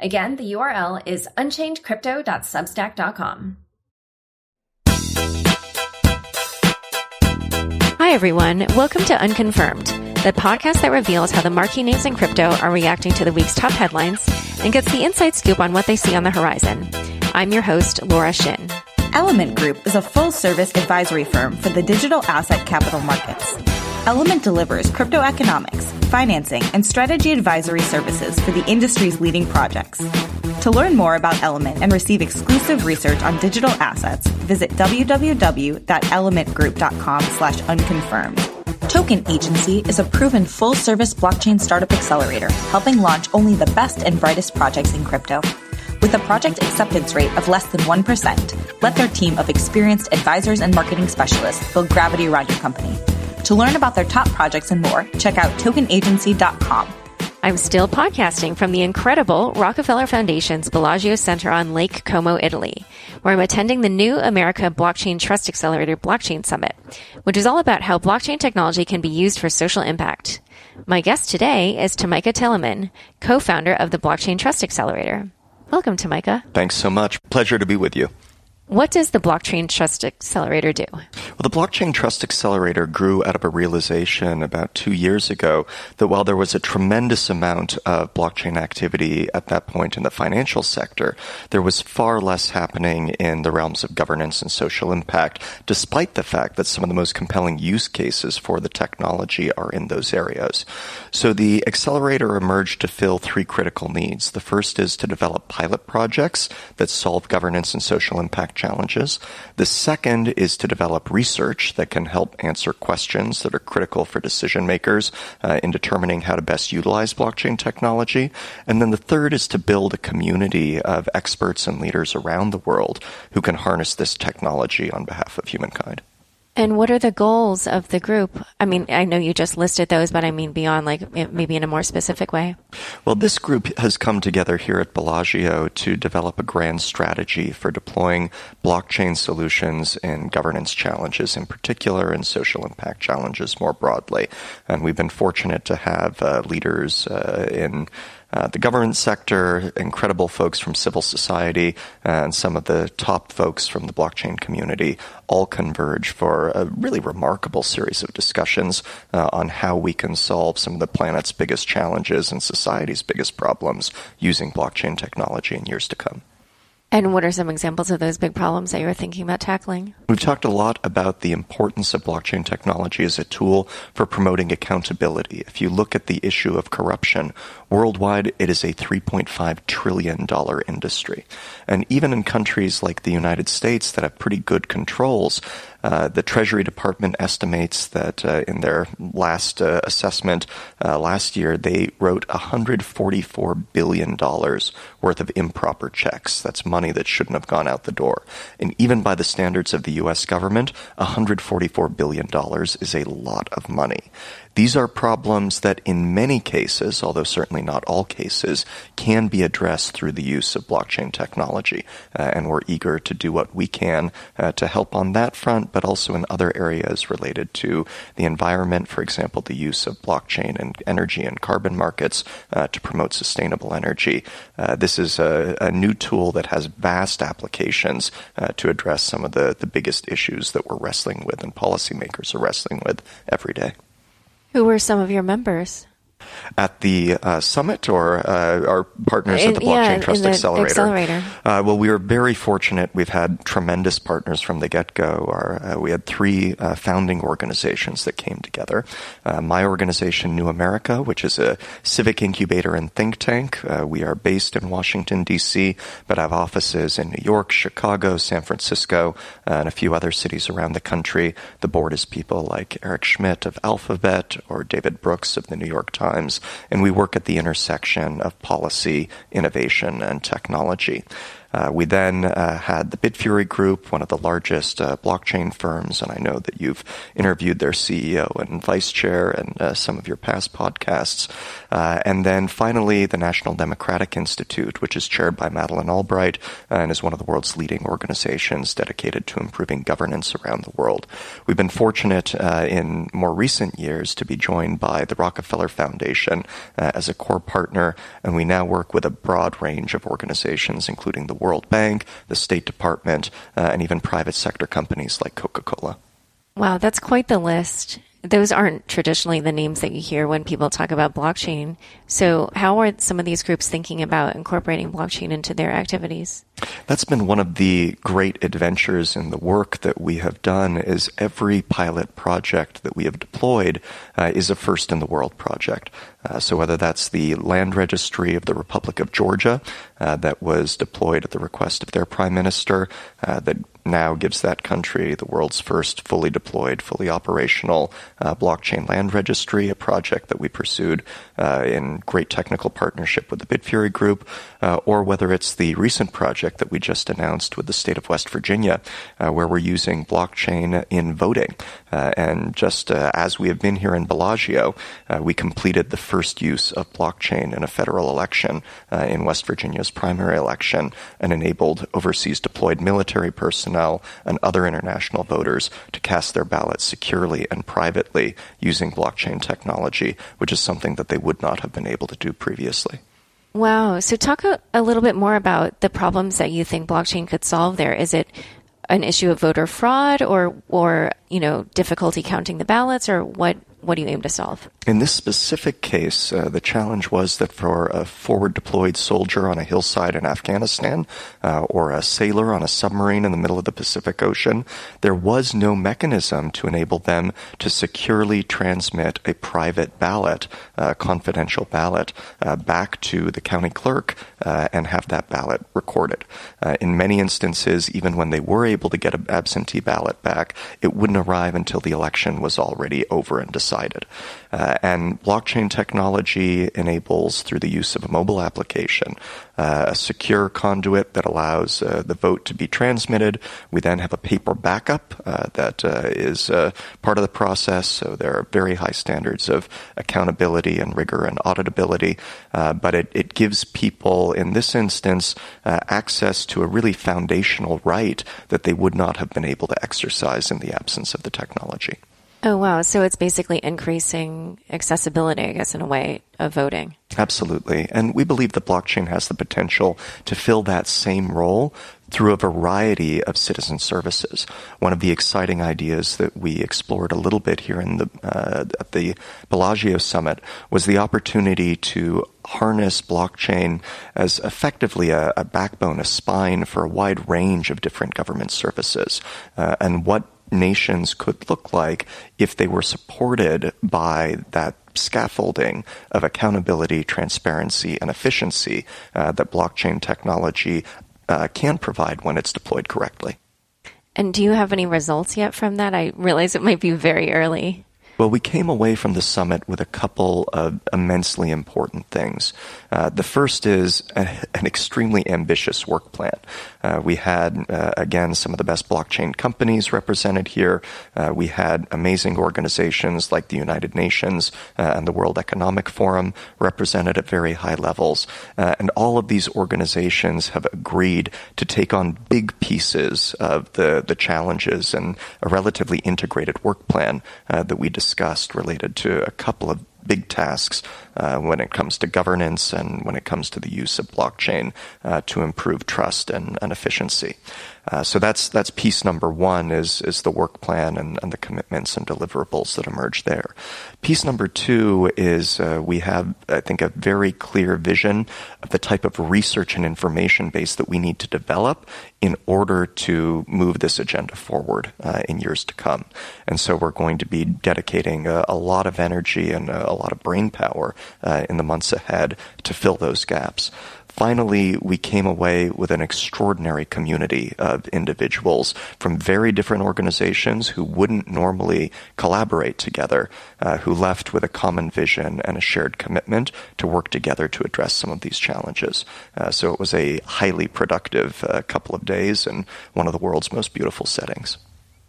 Again, the URL is unchainedcrypto.substack.com. Hi, everyone. Welcome to Unconfirmed, the podcast that reveals how the marquee names in crypto are reacting to the week's top headlines and gets the inside scoop on what they see on the horizon. I'm your host, Laura Shin. Element Group is a full service advisory firm for the digital asset capital markets. Element delivers crypto economics, financing, and strategy advisory services for the industry's leading projects. To learn more about Element and receive exclusive research on digital assets, visit www.elementgroup.com slash unconfirmed. Token Agency is a proven full-service blockchain startup accelerator, helping launch only the best and brightest projects in crypto. With a project acceptance rate of less than 1%, let their team of experienced advisors and marketing specialists build gravity around your company. To learn about their top projects and more, check out tokenagency.com. I'm still podcasting from the incredible Rockefeller Foundation's Bellagio Center on Lake Como, Italy, where I'm attending the New America Blockchain Trust Accelerator Blockchain Summit, which is all about how blockchain technology can be used for social impact. My guest today is Tomicah Tillemann, co-founder of the Blockchain Trust Accelerator. Welcome, Tomicah. Thanks so much. Pleasure to be with you. What does the Blockchain Trust Accelerator do? Well, the Blockchain Trust Accelerator grew out of a realization about two years ago that while there was a tremendous amount of blockchain activity at that point in the financial sector, there was far less happening in the realms of governance and social impact, despite the fact that some of the most compelling use cases for the technology are in those areas. So the accelerator emerged to fill three critical needs. The first is to develop pilot projects that solve governance and social impact challenges. The second is to develop research that can help answer questions that are critical for decision makers uh, in determining how to best utilize blockchain technology. And then the third is to build a community of experts and leaders around the world who can harness this technology on behalf of humankind. And what are the goals of the group? I mean, I know you just listed those, but I mean beyond, like maybe in a more specific way. Well, this group has come together here at Bellagio to develop a grand strategy for deploying blockchain solutions in governance challenges in particular and social impact challenges more broadly. And we've been fortunate to have uh, leaders uh, in uh, the government sector, incredible folks from civil society, and some of the top folks from the blockchain community all converge for a really remarkable series of discussions uh, on how we can solve some of the planet's biggest challenges and society's biggest problems using blockchain technology in years to come. And what are some examples of those big problems that you're thinking about tackling? We've talked a lot about the importance of blockchain technology as a tool for promoting accountability. If you look at the issue of corruption, worldwide it is a $3.5 trillion industry. And even in countries like the United States that have pretty good controls, uh, the Treasury Department estimates that uh, in their last uh, assessment uh, last year, they wrote $144 billion worth of improper checks. That's money that shouldn't have gone out the door. And even by the standards of the U.S. government, $144 billion is a lot of money. These are problems that in many cases, although certainly not all cases, can be addressed through the use of blockchain technology. Uh, and we're eager to do what we can uh, to help on that front, but also in other areas related to the environment, for example, the use of blockchain and energy and carbon markets uh, to promote sustainable energy. Uh, this is a, a, new tool that has vast applications uh, to address some of the, the biggest issues that we're wrestling with and policymakers are wrestling with every day. Who were some of your members? At the uh, summit or uh, our partners in, at the Blockchain yeah, Trust the Accelerator. accelerator. Uh, well, we were very fortunate. We've had tremendous partners from the get go. Uh, we had three uh, founding organizations that came together. Uh, my organization, New America, which is a civic incubator and think tank. we are based in Washington, D.C., but have offices in New York, Chicago, San Francisco, and a few other cities around the country. The board is people like Eric Schmidt of Alphabet or David Brooks of the New York Times. Times, and we work at the intersection of policy, innovation, and technology. Uh, we then uh, had the Bitfury Group, one of the largest uh, blockchain firms, and I know that you've interviewed their CEO and vice chair and uh, some of your past podcasts. And then finally, the National Democratic Institute, which is chaired by Madeleine Albright and is one of the world's leading organizations dedicated to improving governance around the world. We've been fortunate in more recent years to be joined by the Rockefeller Foundation as a core partner, and we now work with a broad range of organizations, including the World Bank, the State Department, uh, and even private sector companies like Coca Cola. Wow, that's quite the list. Those aren't traditionally the names that you hear when people talk about blockchain. So, how are some of these groups thinking about incorporating blockchain into their activities? That's been one of the great adventures in the work that we have done is every pilot project that we have deployed uh, is a first in the world project. Uh, so whether that's the land registry of the Republic of Georgia uh, that was deployed at the request of their prime minister, uh, that now gives that country the world's first fully deployed, fully operational uh, blockchain land registry, a project that we pursued uh, in great technical partnership with the Bitfury Group, uh, or whether it's the recent project that we just announced with the state of West Virginia, where we're using blockchain in voting. and just as we have been here in Bellagio, we completed the first use of blockchain in a federal election uh, in West Virginia's primary election and enabled overseas deployed military personnel and other international voters to cast their ballots securely and privately using blockchain technology, which is something that they would not have been able to do previously. Wow. So, talk a, a little bit more about the problems that you think blockchain could solve there. Is it an issue of voter fraud or or you know difficulty counting the ballots or what what do you aim to solve? In this specific case, uh, the challenge was that for a forward deployed soldier on a hillside in Afghanistan uh, or a sailor on a submarine in the middle of the Pacific Ocean, there was no mechanism to enable them to securely transmit a private ballot, a confidential ballot, uh, back to the county clerk uh, and have that ballot recorded. Uh, in many instances, even when they were able to get an absentee ballot back, it wouldn't arrive until the election was already over and decided decided. Uh, and blockchain technology enables, through the use of a mobile application, uh, a secure conduit that allows uh, the vote to be transmitted. We then have a paper backup uh, that uh, is uh, part of the process. So there are very high standards of accountability and rigor and auditability. but it, it gives people, in this instance, access to a really foundational right that they would not have been able to exercise in the absence of the technology. Oh, wow. So it's basically increasing accessibility, I guess, in a way of voting. Absolutely. And we believe the blockchain has the potential to fill that same role through a variety of citizen services. One of the exciting ideas that we explored a little bit here in the uh, at the Bellagio summit was the opportunity to harness blockchain as effectively a, a backbone, a spine for a wide range of different government services, uh, and what nations could look like if they were supported by that scaffolding of accountability, transparency, and efficiency uh, that blockchain technology uh, can provide when it's deployed correctly. And do you have any results yet from that? I realize it might be very early. Well, we came away from the summit with a couple of immensely important things. Uh, the first is a, an extremely ambitious work plan. Uh, we had, uh, again, some of the best blockchain companies represented here. Uh, we had amazing organizations like the United Nations uh, and the World Economic Forum represented at very high levels. Uh, and all of these organizations have agreed to take on big pieces of the, the challenges and a relatively integrated work plan that we discussed discussed related to a couple of big tasks uh, when it comes to governance and when it comes to the use of blockchain uh, to improve trust and, and efficiency. Uh, so that's that's piece number one is is the work plan and, and, the commitments and deliverables that emerge there. Piece number two is uh, we have I think a very clear vision of the type of research and information base that we need to develop in order to move this agenda forward uh, in years to come. And so we're going to be dedicating a, a lot of energy and a, a lot of brain power uh, in the months ahead to fill those gaps. finally, we came away with an extraordinary community of individuals from very different organizations who wouldn't normally collaborate together, uh, who left with a common vision and a shared commitment to work together to address some of these challenges. Uh, so it was a highly productive uh, couple of days in one of the world's most beautiful settings.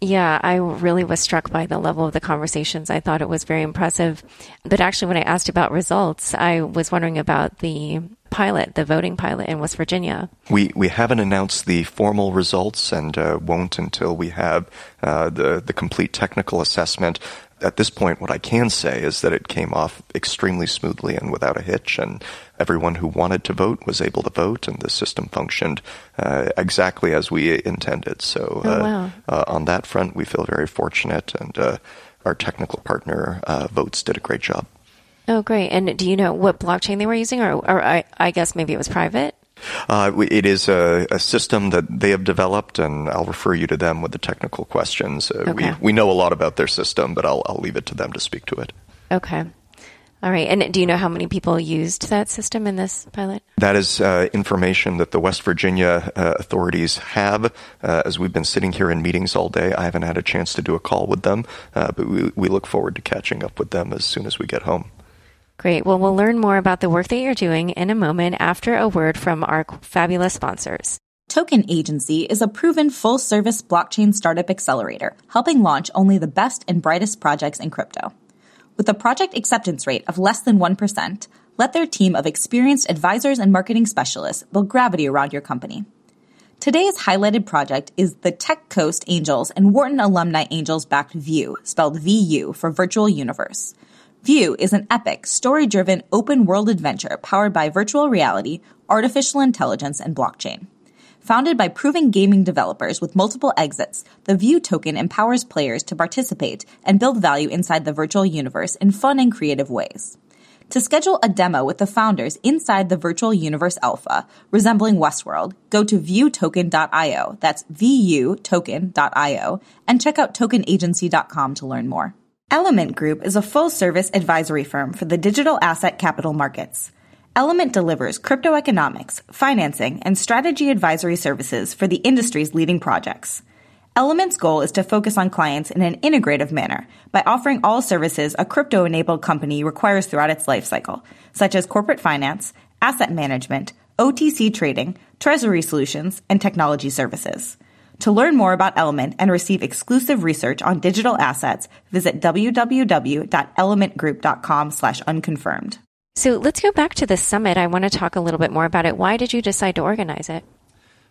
Yeah, I really was struck by the level of the conversations. I thought it was very impressive. But actually, when I asked about results, I was wondering about the pilot, the voting pilot in West Virginia. We we haven't announced the formal results and uh, won't until we have uh, the the complete technical assessment at this point, what I can say is that it came off extremely smoothly and without a hitch, and everyone who wanted to vote was able to vote, and the system functioned uh, exactly as we intended. So, oh, uh, wow. uh, on that front, we feel very fortunate, and uh, our technical partner, uh, Voatz, did a great job. Oh, great. And do you know what blockchain they were using, or, or I, I guess maybe it was private? Uh, it is a, a, system that they have developed, and I'll refer you to them with the technical questions. Uh, okay. we, we know a lot about their system, but I'll, I'll leave it to them to speak to it. Okay. All right. And do you know how many people used that system in this pilot? That is uh, information that the West Virginia uh, authorities have. Uh, as we've been sitting here in meetings all day, I haven't had a chance to do a call with them, uh, but we, we look forward to catching up with them as soon as we get home. Great. Well, we'll learn more about the work that you're doing in a moment after a word from our fabulous sponsors. Token Agency is a proven full service blockchain startup accelerator, helping launch only the best and brightest projects in crypto. With a project acceptance rate of less than 1%, let their team of experienced advisors and marketing specialists build gravity around your company. Today's highlighted project is the Tech Coast Angels and Wharton Alumni Angels backed View, spelled VU for Virtual Universe. View is an epic, story driven, open world adventure powered by virtual reality, artificial intelligence, and blockchain. Founded by proven gaming developers with multiple exits, the View token empowers players to participate and build value inside the virtual universe in fun and creative ways. To schedule a demo with the founders inside the virtual universe alpha, resembling Westworld, go to viewtoken.io, that's vutoken.io, and check out tokenagency.com to learn more. Element Group is a full service advisory firm for the digital asset capital markets. Element delivers crypto economics, financing, and strategy advisory services for the industry's leading projects. Element's goal is to focus on clients in an integrative manner by offering all services a crypto enabled company requires throughout its lifecycle, such as corporate finance, asset management, OTC trading, treasury solutions, and technology services. To learn more about Element and receive exclusive research on digital assets, visit www.elementgroup.com slash unconfirmed. So let's go back to the summit. I want to talk a little bit more about it. Why did you decide to organize it?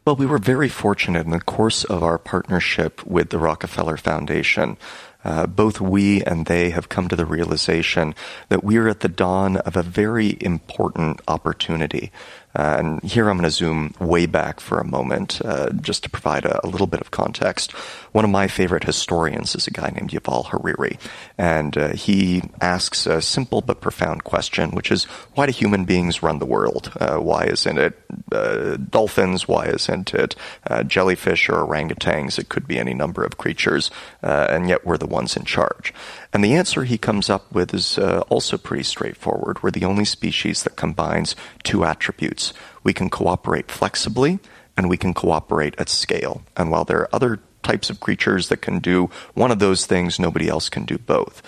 Well, we were very fortunate in the course of our partnership with the Rockefeller Foundation. Uh, both we and they have come to the realization that we are at the dawn of a very important opportunity. Uh, and here I'm going to zoom way back for a moment, uh, just to provide a, a, little bit of context. One of my favorite historians is a guy named Yuval Harari, and uh, he asks a simple but profound question, which is, why do human beings run the world? Uh, why isn't it uh, dolphins? Why isn't it uh, jellyfish or orangutans? It could be any number of creatures, and yet we're the ones in charge. And the answer he comes up with is also pretty straightforward. We're the only species that combines two attributes we can cooperate flexibly and we can cooperate at scale. And while there are other types of creatures that can do one of those things, nobody else can do both.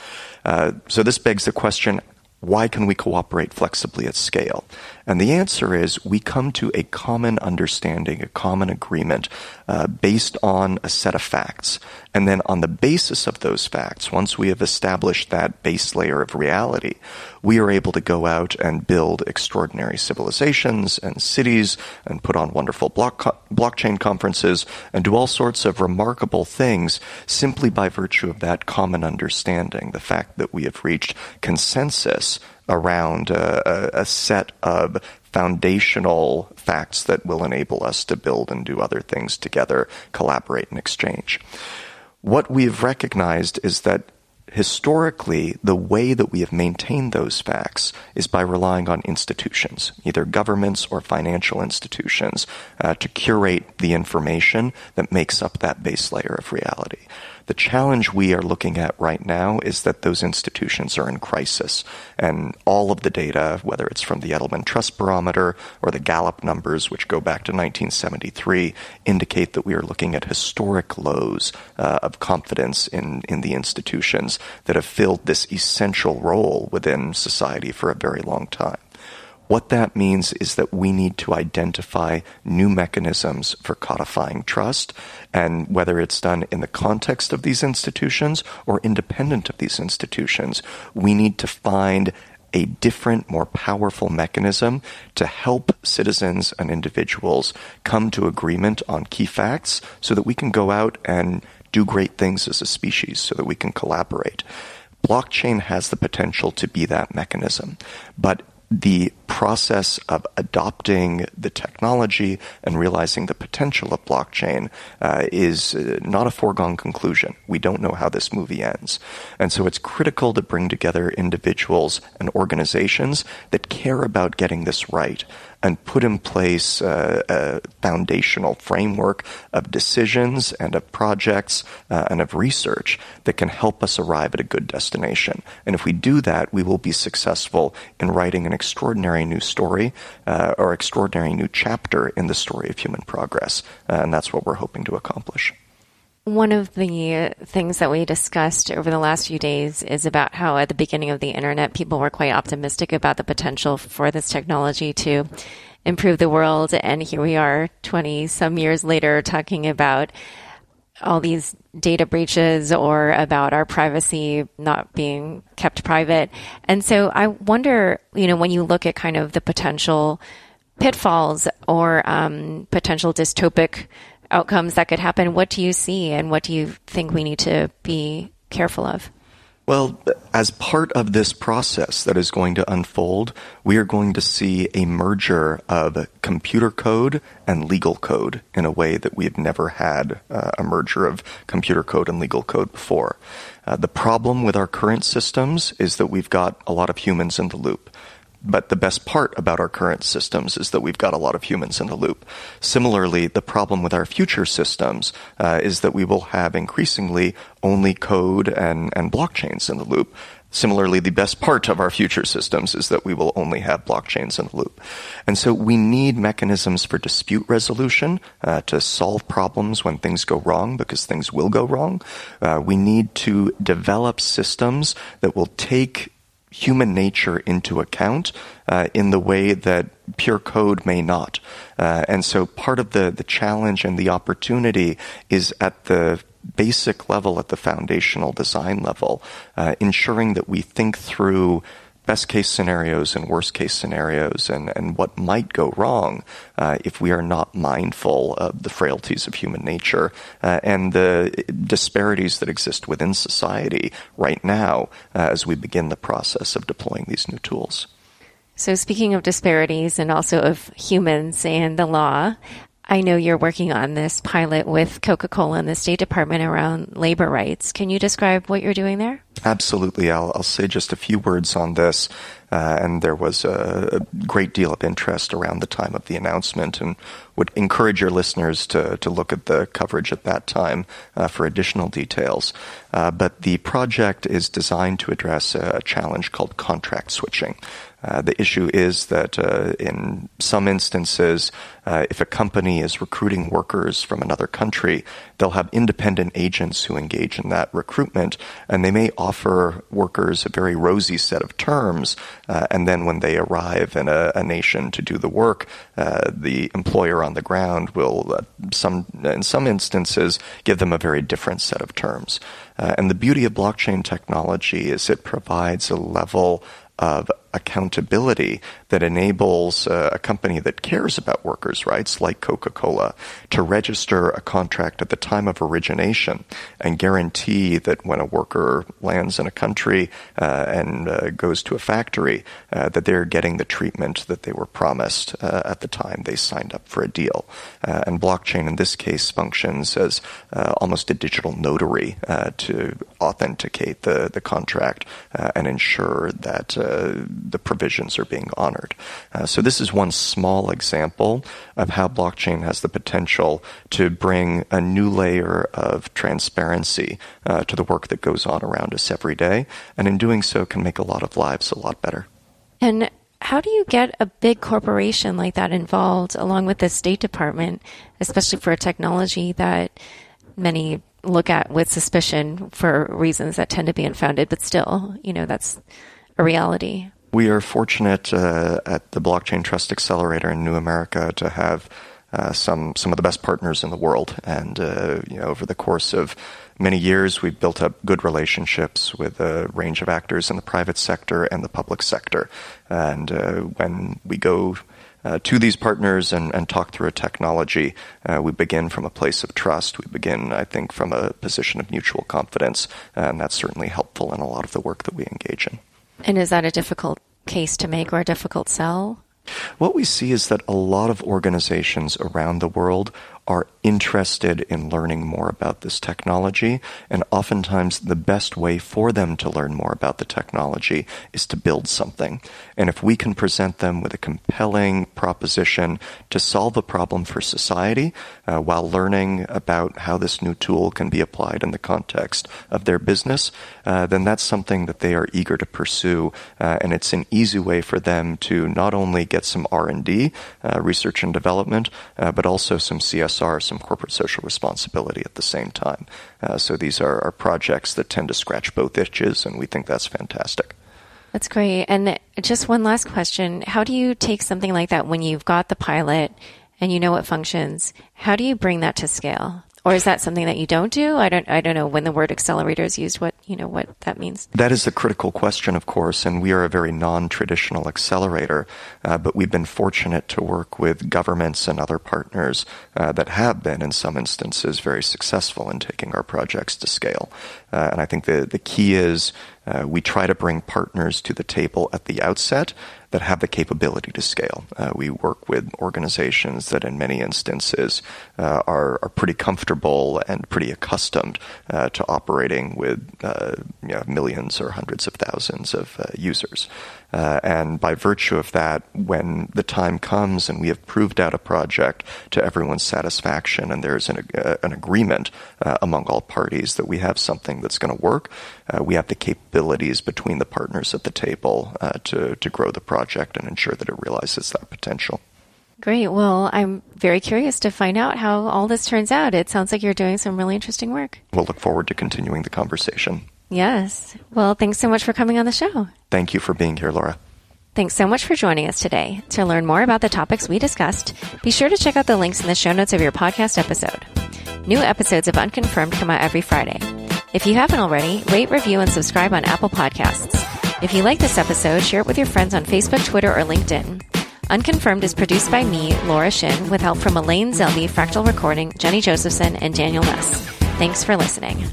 Uh, so this begs the question why can we cooperate flexibly at scale? And the answer is we come to a common understanding, a common agreement uh, based on a set of facts. And then on the basis of those facts, once we have established that base layer of reality, we are able to go out and build extraordinary civilizations and cities and put on wonderful block blockchain conferences and do all sorts of remarkable things simply by virtue of that common understanding, the fact that we have reached consensus around uh, a, a set of foundational facts that will enable us to build and do other things together, collaborate and exchange. What we've recognized is that historically, the way that we have maintained those facts is by relying on institutions, either governments or financial institutions, uh, to curate the information that makes up that base layer of reality. The challenge we are looking at right now is that those institutions are in crisis. And all of the data, whether it's from the Edelman Trust Barometer or the Gallup numbers, which go back to 1973, indicate that we are looking at historic lows uh, of confidence in, in the institutions that have filled this essential role within society for a very long time. What that means is that we need to identify new mechanisms for codifying trust, and whether it's done in the context of these institutions or independent of these institutions, we need to find a different, more powerful mechanism to help citizens and individuals come to agreement on key facts so that we can go out and do great things as a species, so that we can collaborate. Blockchain has the potential to be that mechanism, but the process of adopting the technology and realizing the potential of blockchain uh, is uh, not a foregone conclusion. We don't know how this movie ends. And so it's critical to bring together individuals and organizations that care about getting this right and put in place a foundational framework of decisions and of projects uh, and of research that can help us arrive at a good destination. And if we do that, we will be successful in writing an extraordinary new story uh, or extraordinary new chapter in the story of human progress. Uh, and that's what we're hoping to accomplish. One of the things that we discussed over the last few days is about how at the beginning of the internet, people were quite optimistic about the potential for this technology to improve the world. And here we are 20 some years later talking about all these data breaches or about our privacy not being kept private. And so I wonder, you know, when you look at kind of the potential pitfalls or um, potential dystopic outcomes that could happen. What do you see and what do you think we need to be careful of? Well, as part of this process that is going to unfold, we are going to see a merger of computer code and legal code in a way that we've never had uh, a merger of computer code and legal code before. Uh, the problem with our current systems is that we've got a lot of humans in the loop. But the best part about our current systems is that we've got a lot of humans in the loop. Similarly, the problem with our future systems uh, is that we will have increasingly only code and, and blockchains in the loop. Similarly, the best part of our future systems is that we will only have blockchains in the loop. And so we need mechanisms for dispute resolution uh, to solve problems when things go wrong, because things will go wrong. Uh, we need to develop systems that will take human nature into account uh, in the way that pure code may not. Uh, and so part of the, the challenge and the opportunity is at the basic level, at the foundational design level, uh, ensuring that we think through best case scenarios and worst case scenarios and, and what might go wrong uh, if we are not mindful of the frailties of human nature uh, and the disparities that exist within society right now uh, as we begin the process of deploying these new tools. So, speaking of disparities and also of humans and the law, I know you're working on this pilot with Coca Cola and the State Department around labor rights. Can you describe what you're doing there? Absolutely. I'll, I'll say just a few words on this. Uh, and there was a, a, great deal of interest around the time of the announcement, and would encourage your listeners to, to look at the coverage at that time uh, for additional details. Uh, but the project is designed to address a challenge called contract switching. Uh, the issue is that uh, in some instances, uh, if a company is recruiting workers from another country, they'll have independent agents who engage in that recruitment, and they may offer workers a very rosy set of terms. Uh, and then when they arrive in a, a nation to do the work, uh, the employer on the ground will, some in some instances, give them a very different set of terms. and the beauty of blockchain technology is it provides a level of accountability that enables uh, a company that cares about workers' rights, like Coca Cola, to register a contract at the time of origination and guarantee that when a worker lands in a country uh, and uh, goes to a factory, uh, that they're getting the treatment that they were promised uh, at the time they signed up for a deal. Uh, and blockchain, in this case, functions as almost a digital notary to authenticate the, the contract and ensure that the provisions are being honored. Uh, so this is one small example of how blockchain has the potential to bring a new layer of transparency uh, to the work that goes on around us every day, and in doing so can make a lot of lives a lot better. And how do you get a big corporation like that involved along with the State Department, especially for a technology that many look at with suspicion for reasons that tend to be unfounded, but still, you know, that's a reality. We are fortunate uh, at the Blockchain Trust Accelerator in New America to have uh, some some of the best partners in the world, and uh, you know, over the course of many years, we've built up good relationships with a range of actors in the private sector and the public sector. And uh, when we go uh, to these partners and, and, talk through a technology, uh, we begin from a place of trust. We begin, I think, from a position of mutual confidence, and that's certainly helpful in a lot of the work that we engage in. And is that a difficult case to make or a difficult sell? What we see is that a lot of organizations around the world are interested in learning more about this technology, and oftentimes the best way for them to learn more about the technology is to build something. And if we can present them with a compelling proposition to solve a problem for society uh, while learning about how this new tool can be applied in the context of their business, uh, then that's something that they are eager to pursue, uh, and it's an easy way for them to not only get some R&D, uh, research and development, uh, but also some CSR CSR, some corporate social responsibility at the same time. Uh, so these are, are projects that tend to scratch both itches, and we think that's fantastic. That's great. And just one last question. How do you take something like that when you've got the pilot and you know it functions? How do you bring that to scale? Or is that something that you don't do? I don't. I don't know when the word accelerator is used. What you know what that means. That is the critical question, of course, and we are a very non-traditional accelerator. Uh, but we've been fortunate to work with governments and other partners uh, that have been, in some instances, very successful in taking our projects to scale. Uh, and I think the the key is uh, we try to bring partners to the table at the outset that have the capability to scale. Uh, we work with organizations that, in many instances, uh, are, are pretty comfortable and pretty accustomed uh, to operating with uh, you know, millions or hundreds of thousands of uh, users. Uh, and by virtue of that, when the time comes and we have proved out a project to everyone's satisfaction and there's an, uh, an agreement uh, among all parties that we have something that's going to work, uh, we have the capabilities between the partners at the table uh, to, to grow the project and ensure that it realizes that potential. Great. Well, I'm very curious to find out how all this turns out. It sounds like you're doing some really interesting work. We'll look forward to continuing the conversation. Yes. Well, thanks so much for coming on the show. Thank you for being here, Laura. Thanks so much for joining us today. To learn more about the topics we discussed, be sure to check out the links in the show notes of your podcast episode. New episodes of Unconfirmed come out every Friday. If you haven't already, rate, review, and subscribe on Apple Podcasts. If you like this episode, share it with your friends on Facebook, Twitter, or LinkedIn. Unconfirmed is produced by me, Laura Shin, with help from Elaine Zelby, Fractal Recording, Jenny Josephson, and Daniel Nuss. Thanks for listening.